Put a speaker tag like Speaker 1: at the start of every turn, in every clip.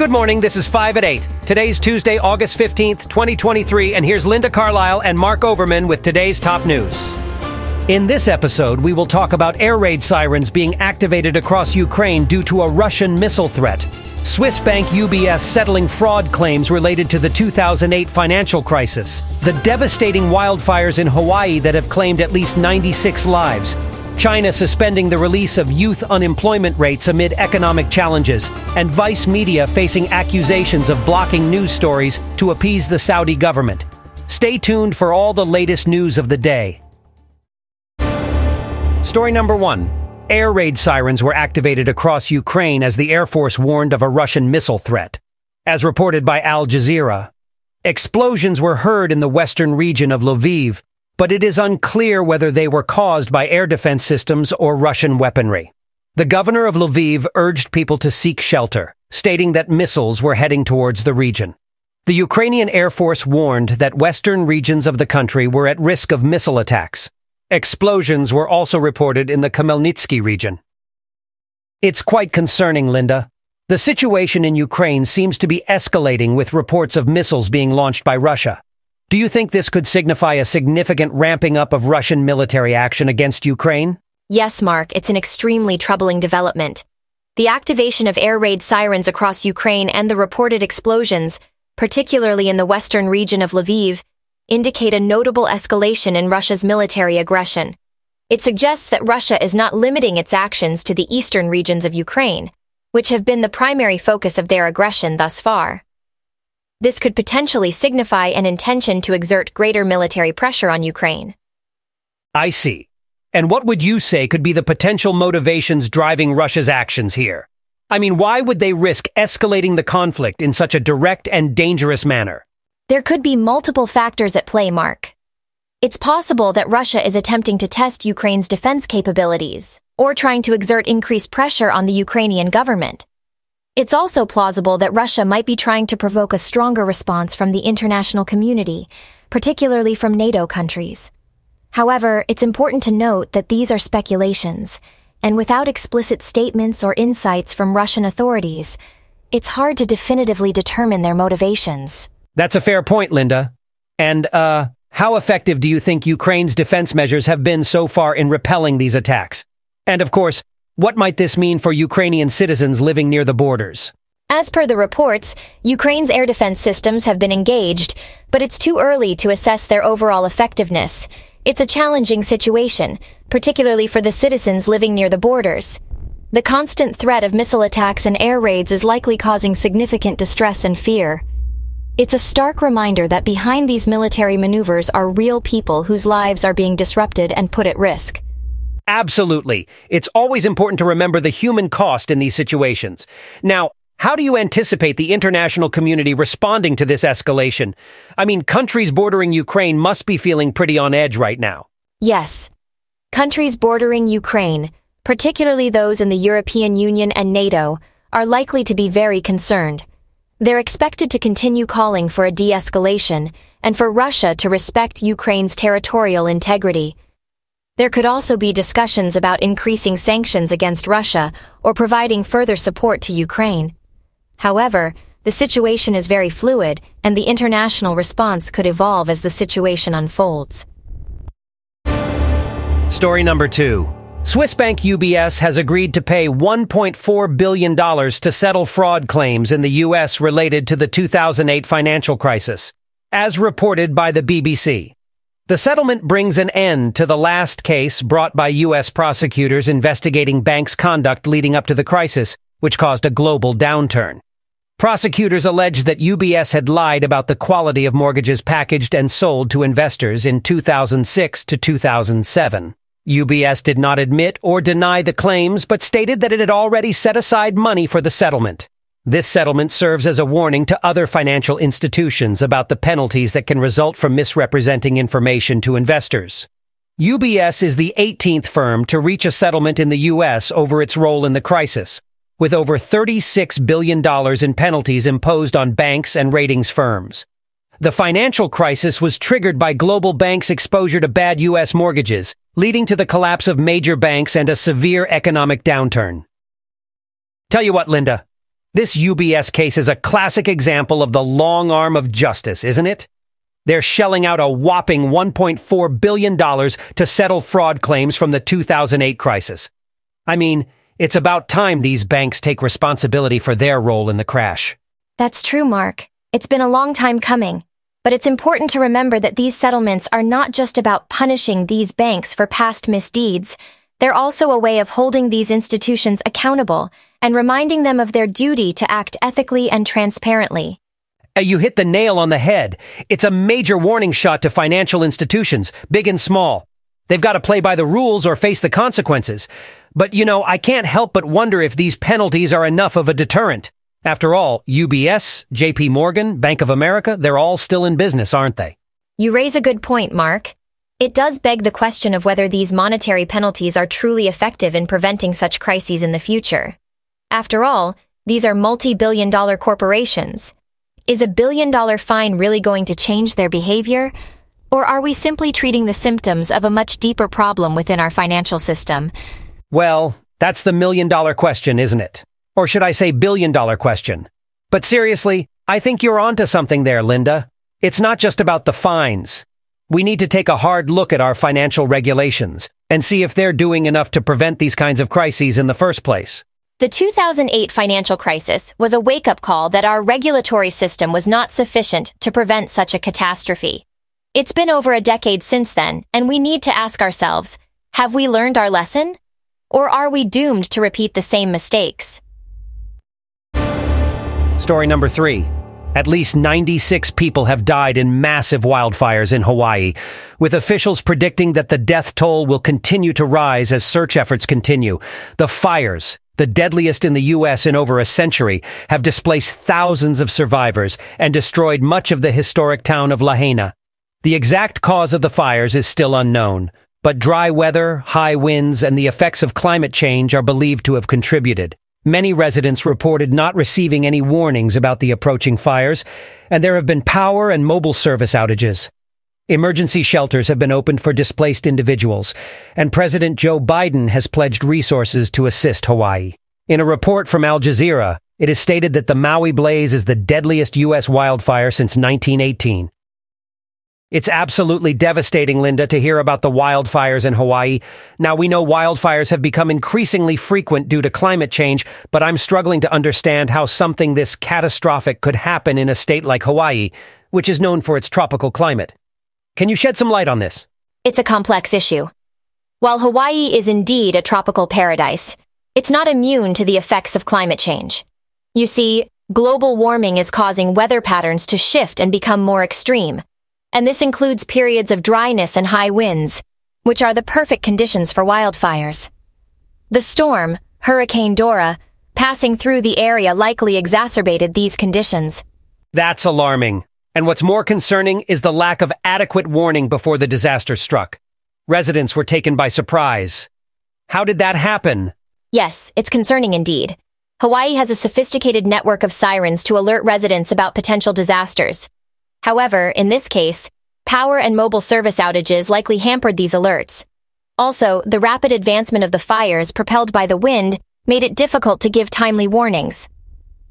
Speaker 1: Good morning. This is 5 at 8. Today's Tuesday, August 15th, 2023, and here's Linda Carlisle and Mark Overman with today's top news. In this episode, we will talk about air raid sirens being activated across Ukraine due to a Russian missile threat. Swiss bank UBS settling fraud claims related to the 2008 financial crisis. The devastating wildfires in Hawaii that have claimed at least 96 lives. China suspending the release of youth unemployment rates amid economic challenges, and Vice Media facing accusations of blocking news stories to appease the Saudi government. Stay tuned for all the latest news of the day. Story number one Air raid sirens were activated across Ukraine as the Air Force warned of a Russian missile threat. As reported by Al Jazeera, explosions were heard in the western region of Lviv, but it is unclear whether they were caused by air defense systems or Russian weaponry. The governor of Lviv urged people to seek shelter, stating that missiles were heading towards the region. The Ukrainian Air Force warned that western regions of the country were at risk of missile attacks. Explosions were also reported in the Khmelnytsky region. It's quite concerning, Linda. The situation in Ukraine seems to be escalating with reports of missiles being launched by Russia. Do you think this could signify a significant ramping up of Russian military action against Ukraine?
Speaker 2: Yes, Mark, it's an extremely troubling development. The activation of air raid sirens across Ukraine and the reported explosions, particularly in the western region of Lviv, indicate a notable escalation in Russia's military aggression. It suggests that Russia is not limiting its actions to the eastern regions of Ukraine, which have been the primary focus of their aggression thus far. This could potentially signify an intention to exert greater military pressure on Ukraine.
Speaker 1: I see. And what would you say could be the potential motivations driving Russia's actions here? I mean, why would they risk escalating the conflict in such a direct and dangerous manner?
Speaker 2: There could be multiple factors at play, Mark. It's possible that Russia is attempting to test Ukraine's defense capabilities, or trying to exert increased pressure on the Ukrainian government. It's also plausible that Russia might be trying to provoke a stronger response from the international community, particularly from NATO countries. However, it's important to note that these are speculations, and without explicit statements or insights from Russian authorities, it's hard to definitively determine their motivations.
Speaker 1: That's a fair point, Linda. And, uh, how effective do you think Ukraine's defense measures have been so far in repelling these attacks? And of course, what might this mean for Ukrainian citizens living near the borders?
Speaker 2: As per the reports, Ukraine's air defense systems have been engaged, but it's too early to assess their overall effectiveness. It's a challenging situation, particularly for the citizens living near the borders. The constant threat of missile attacks and air raids is likely causing significant distress and fear. It's a stark reminder that behind these military maneuvers are real people whose lives are being disrupted and put at risk.
Speaker 1: Absolutely. It's always important to remember the human cost in these situations. Now, how do you anticipate the international community responding to this escalation? I mean, countries bordering Ukraine must be feeling pretty on edge right now.
Speaker 2: Yes. Countries bordering Ukraine, particularly those in the European Union and NATO, are likely to be very concerned. They're expected to continue calling for a de-escalation and for Russia to respect Ukraine's territorial integrity. There could also be discussions about increasing sanctions against Russia or providing further support to Ukraine. However, the situation is very fluid, and the international response could evolve as the situation unfolds.
Speaker 1: Story number two. Swiss bank UBS has agreed to pay $1.4 billion to settle fraud claims in the U.S. related to the 2008 financial crisis, as reported by the BBC. The settlement brings an end to the last case brought by U.S. prosecutors investigating banks' conduct leading up to the crisis, which caused a global downturn. Prosecutors alleged that UBS had lied about the quality of mortgages packaged and sold to investors in 2006 to 2007. UBS did not admit or deny the claims, but stated that it had already set aside money for the settlement. This settlement serves as a warning to other financial institutions about the penalties that can result from misrepresenting information to investors. UBS is the 18th firm to reach a settlement in the U.S. over its role in the crisis, with over $36 billion in penalties imposed on banks and ratings firms. The financial crisis was triggered by global banks' exposure to bad U.S. mortgages, leading to the collapse of major banks and a severe economic downturn. Tell you what, Linda, This UBS case is a classic example of the long arm of justice, isn't it? They're shelling out a whopping $1.4 billion to settle fraud claims from the 2008 crisis. I mean, it's about time these banks take responsibility for their role in the crash.
Speaker 2: That's true, Mark. It's been a long time coming. But it's important to remember that these settlements are not just about punishing these banks for past misdeeds. They're also a way of holding these institutions accountable and reminding them of their duty to act ethically and transparently.
Speaker 1: You hit the nail on the head. It's a major warning shot to financial institutions, big and small. They've got to play by the rules or face the consequences. But you know, I can't help but wonder if these penalties are enough of a deterrent. After all, UBS, JP Morgan, Bank of America, they're all still in business, aren't they?
Speaker 2: You raise a good point, Mark. It does beg the question of whether these monetary penalties are truly effective in preventing such crises in the future. After all, these are multi-billion dollar corporations. Is a billion dollar fine really going to change their behavior? Or are we simply treating the symptoms of a much deeper problem within our financial system?
Speaker 1: Well, that's the million dollar question, isn't it? Or should I say billion dollar question? But seriously, I think you're onto something there, Linda. It's not just about the fines. We need to take a hard look at our financial regulations and see if they're doing enough to prevent these kinds of crises in the first place.
Speaker 2: The 2008 financial crisis was a wake-up call that our regulatory system was not sufficient to prevent such a catastrophe. It's been over a decade since then, and we need to ask ourselves, have we learned our lesson? Or are we doomed to repeat the same mistakes?
Speaker 1: Story number three. At least 96 people have died in massive wildfires in Hawaii, with officials predicting that the death toll will continue to rise as search efforts continue. The fires, the deadliest in the U.S. in over a century, have displaced thousands of survivors and destroyed much of the historic town of Lahaina. The exact cause of the fires is still unknown, but dry weather, high winds, and the effects of climate change are believed to have contributed. Many residents reported not receiving any warnings about the approaching fires, and there have been power and mobile service outages. Emergency shelters have been opened for displaced individuals, and President Joe Biden has pledged resources to assist Hawaii. In a report from Al Jazeera, it is stated that the Maui blaze is the deadliest U.S. wildfire since 1918. It's absolutely devastating, Linda, to hear about the wildfires in Hawaii. Now, we know wildfires have become increasingly frequent due to climate change, but I'm struggling to understand how something this catastrophic could happen in a state like Hawaii, which is known for its tropical climate. Can you shed some light on this?
Speaker 2: It's a complex issue. While Hawaii is indeed a tropical paradise, it's not immune to the effects of climate change. You see, global warming is causing weather patterns to shift and become more extreme and this includes periods of dryness and high winds, which are the perfect conditions for wildfires. The storm, Hurricane Dora, passing through the area likely exacerbated these conditions.
Speaker 1: That's alarming. And what's more concerning is the lack of adequate warning before the disaster struck. Residents were taken by surprise. How did that happen?
Speaker 2: Yes, it's concerning indeed. Hawaii has a sophisticated network of sirens to alert residents about potential disasters. However, in this case, power and mobile service outages likely hampered these alerts. Also, the rapid advancement of the fires propelled by the wind made it difficult to give timely warnings.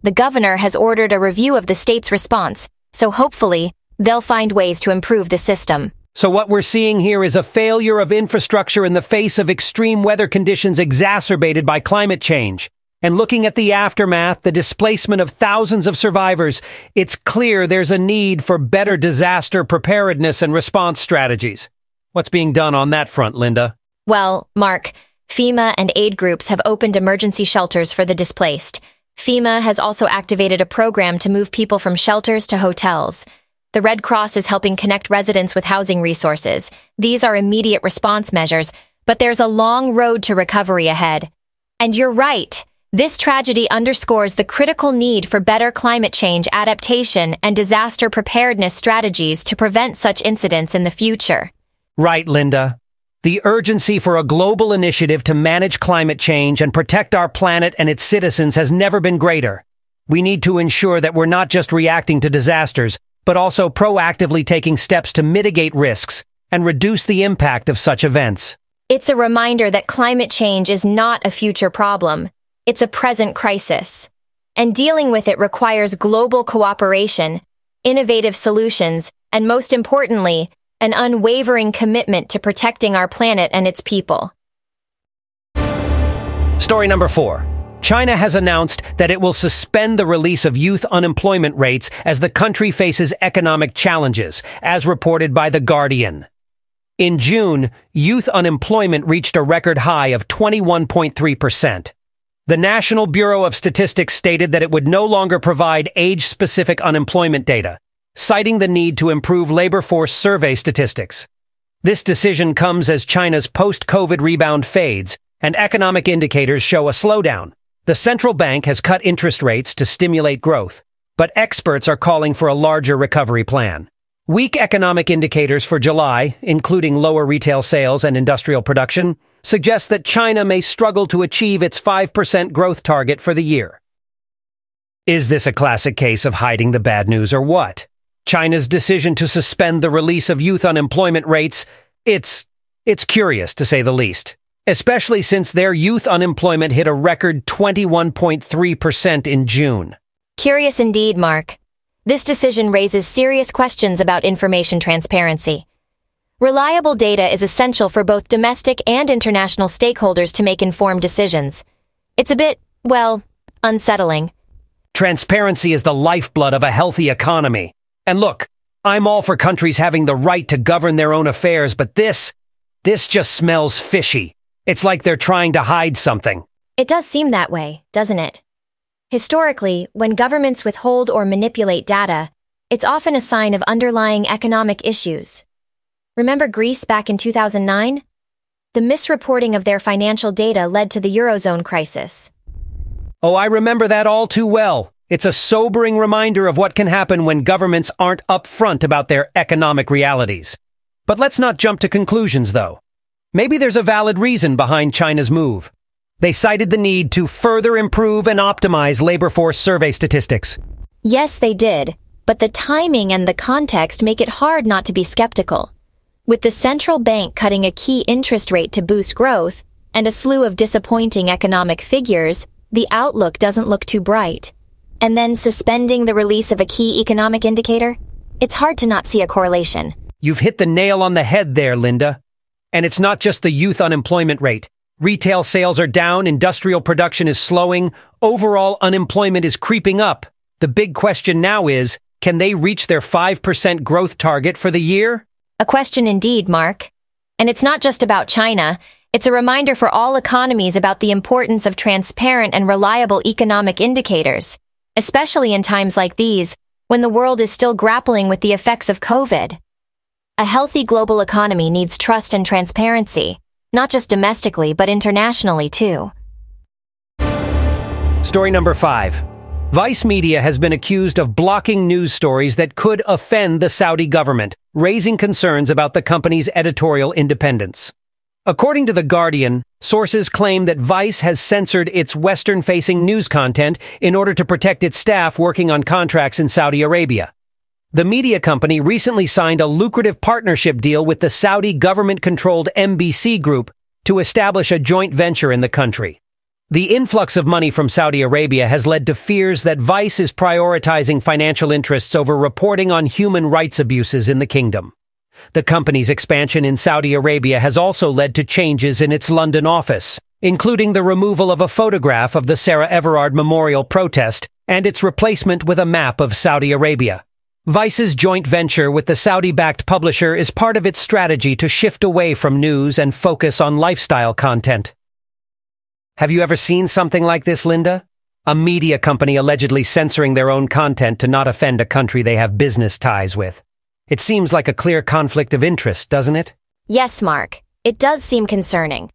Speaker 2: The governor has ordered a review of the state's response, so hopefully, they'll find ways to improve the system.
Speaker 1: So what we're seeing here is a failure of infrastructure in the face of extreme weather conditions exacerbated by climate change. And looking at the aftermath, the displacement of thousands of survivors, it's clear there's a need for better disaster preparedness and response strategies. What's being done on that front, Linda?
Speaker 2: Well, Mark, FEMA and aid groups have opened emergency shelters for the displaced. FEMA has also activated a program to move people from shelters to hotels. The Red Cross is helping connect residents with housing resources. These are immediate response measures, but there's a long road to recovery ahead. And you're right. This tragedy underscores the critical need for better climate change adaptation and disaster preparedness strategies to prevent such incidents in the future.
Speaker 1: Right, Linda. The urgency for a global initiative to manage climate change and protect our planet and its citizens has never been greater. We need to ensure that we're not just reacting to disasters, but also proactively taking steps to mitigate risks and reduce the impact of such events.
Speaker 2: It's a reminder that climate change is not a future problem. It's a present crisis. and dealing with it requires global cooperation, innovative solutions, and most importantly, an unwavering commitment to protecting our planet and its people.
Speaker 1: Story number four. China has announced that it will suspend the release of youth unemployment rates as the country faces economic challenges, as reported by The Guardian. In June, youth unemployment reached a record high of 21.3%. The National Bureau of Statistics stated that it would no longer provide age-specific unemployment data, citing the need to improve labor force survey statistics. This decision comes as China's post-COVID rebound fades and economic indicators show a slowdown. The central bank has cut interest rates to stimulate growth, but experts are calling for a larger recovery plan. Weak economic indicators for July, including lower retail sales and industrial production, suggest that China may struggle to achieve its 5% growth target for the year. Is this a classic case of hiding the bad news or what? China's decision to suspend the release of youth unemployment rates, it's, it's curious to say the least especially since their youth unemployment hit a record 21.3% in June.
Speaker 2: Curious indeed, Mark. This decision raises serious questions about information transparency. Reliable data is essential for both domestic and international stakeholders to make informed decisions. It's a bit, well, unsettling.
Speaker 1: Transparency is the lifeblood of a healthy economy. And look, I'm all for countries having the right to govern their own affairs, but this, this just smells fishy. It's like they're trying to hide something.
Speaker 2: It does seem that way, doesn't it? Historically, when governments withhold or manipulate data, it's often a sign of underlying economic issues. Remember Greece back in 2009? The misreporting of their financial data led to the Eurozone crisis.
Speaker 1: Oh, I remember that all too well. It's a sobering reminder of what can happen when governments aren't upfront about their economic realities. But let's not jump to conclusions, though. Maybe there's a valid reason behind China's move. They cited the need to further improve and optimize labor force survey statistics.
Speaker 2: Yes, they did, but the timing and the context make it hard not to be skeptical. With the central bank cutting a key interest rate to boost growth and a slew of disappointing economic figures, the outlook doesn't look too bright. And then suspending the release of a key economic indicator? It's hard to not see a correlation.
Speaker 1: You've hit the nail on the head there, Linda. And it's not just the youth unemployment rate. Retail sales are down, industrial production is slowing, overall unemployment is creeping up. The big question now is, can they reach their 5% growth target for the year?
Speaker 2: A question indeed, Mark. And it's not just about China. It's a reminder for all economies about the importance of transparent and reliable economic indicators, especially in times like these, when the world is still grappling with the effects of COVID. A healthy global economy needs trust and transparency, not just domestically, but internationally too.
Speaker 1: Story number five. Vice Media has been accused of blocking news stories that could offend the Saudi government, raising concerns about the company's editorial independence. According to The Guardian, sources claim that Vice has censored its Western facing news content in order to protect its staff working on contracts in Saudi Arabia. The media company recently signed a lucrative partnership deal with the Saudi government-controlled MBC Group to establish a joint venture in the country. The influx of money from Saudi Arabia has led to fears that Vice is prioritizing financial interests over reporting on human rights abuses in the kingdom. The company's expansion in Saudi Arabia has also led to changes in its London office, including the removal of a photograph of the Sarah Everard Memorial protest and its replacement with a map of Saudi Arabia. Vice's joint venture with the Saudi-backed publisher is part of its strategy to shift away from news and focus on lifestyle content. Have you ever seen something like this, Linda? A media company allegedly censoring their own content to not offend a country they have business ties with. It seems like a clear conflict of interest, doesn't it?
Speaker 2: Yes, Mark. It does seem concerning.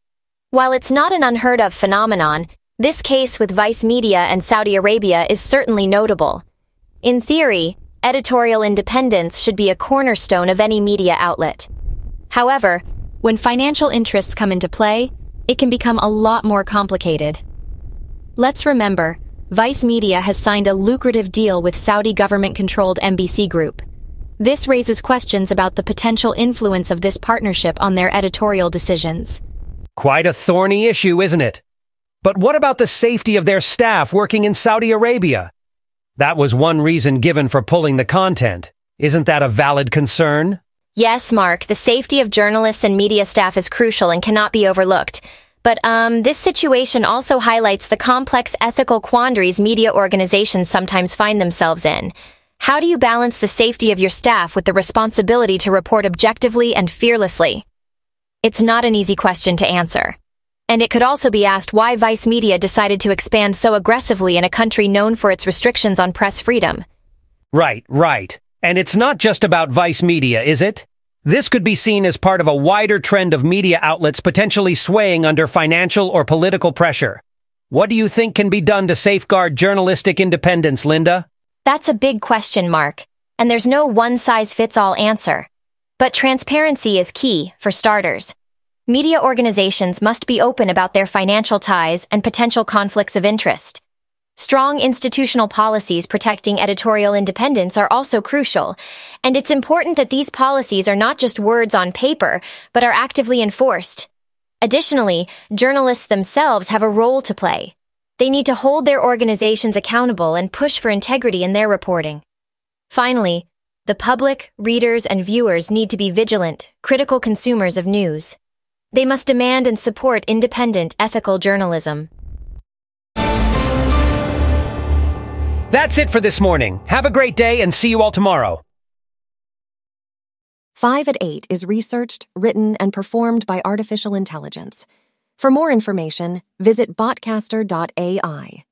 Speaker 2: While it's not an unheard of phenomenon, this case with Vice Media and Saudi Arabia is certainly notable. In theory, editorial independence should be a cornerstone of any media outlet. However, when financial interests come into play, it can become a lot more complicated. Let's remember, Vice Media has signed a lucrative deal with Saudi government-controlled MBC Group. This raises questions about the potential influence of this partnership on their editorial decisions.
Speaker 1: Quite a thorny issue, isn't it? But what about the safety of their staff working in Saudi Arabia? That was one reason given for pulling the content. Isn't that a valid concern?
Speaker 2: Yes, Mark, the safety of journalists and media staff is crucial and cannot be overlooked. But um, this situation also highlights the complex ethical quandaries media organizations sometimes find themselves in. How do you balance the safety of your staff with the responsibility to report objectively and fearlessly? It's not an easy question to answer. And it could also be asked why Vice Media decided to expand so aggressively in a country known for its restrictions on press freedom.
Speaker 1: Right, right. And it's not just about Vice Media, is it? This could be seen as part of a wider trend of media outlets potentially swaying under financial or political pressure. What do you think can be done to safeguard journalistic independence, Linda?
Speaker 2: That's a big question, Mark, and there's no one-size-fits-all answer. But transparency is key, for starters. Media organizations must be open about their financial ties and potential conflicts of interest. Strong institutional policies protecting editorial independence are also crucial, and it's important that these policies are not just words on paper, but are actively enforced. Additionally, journalists themselves have a role to play. They need to hold their organizations accountable and push for integrity in their reporting. Finally, the public, readers, and viewers need to be vigilant, critical consumers of news. They must demand and support independent, ethical journalism.
Speaker 1: That's it for this morning. Have a great day and see you all tomorrow.
Speaker 3: 5 at 8 is researched, written, and performed by artificial intelligence. For more information, visit botcaster.ai.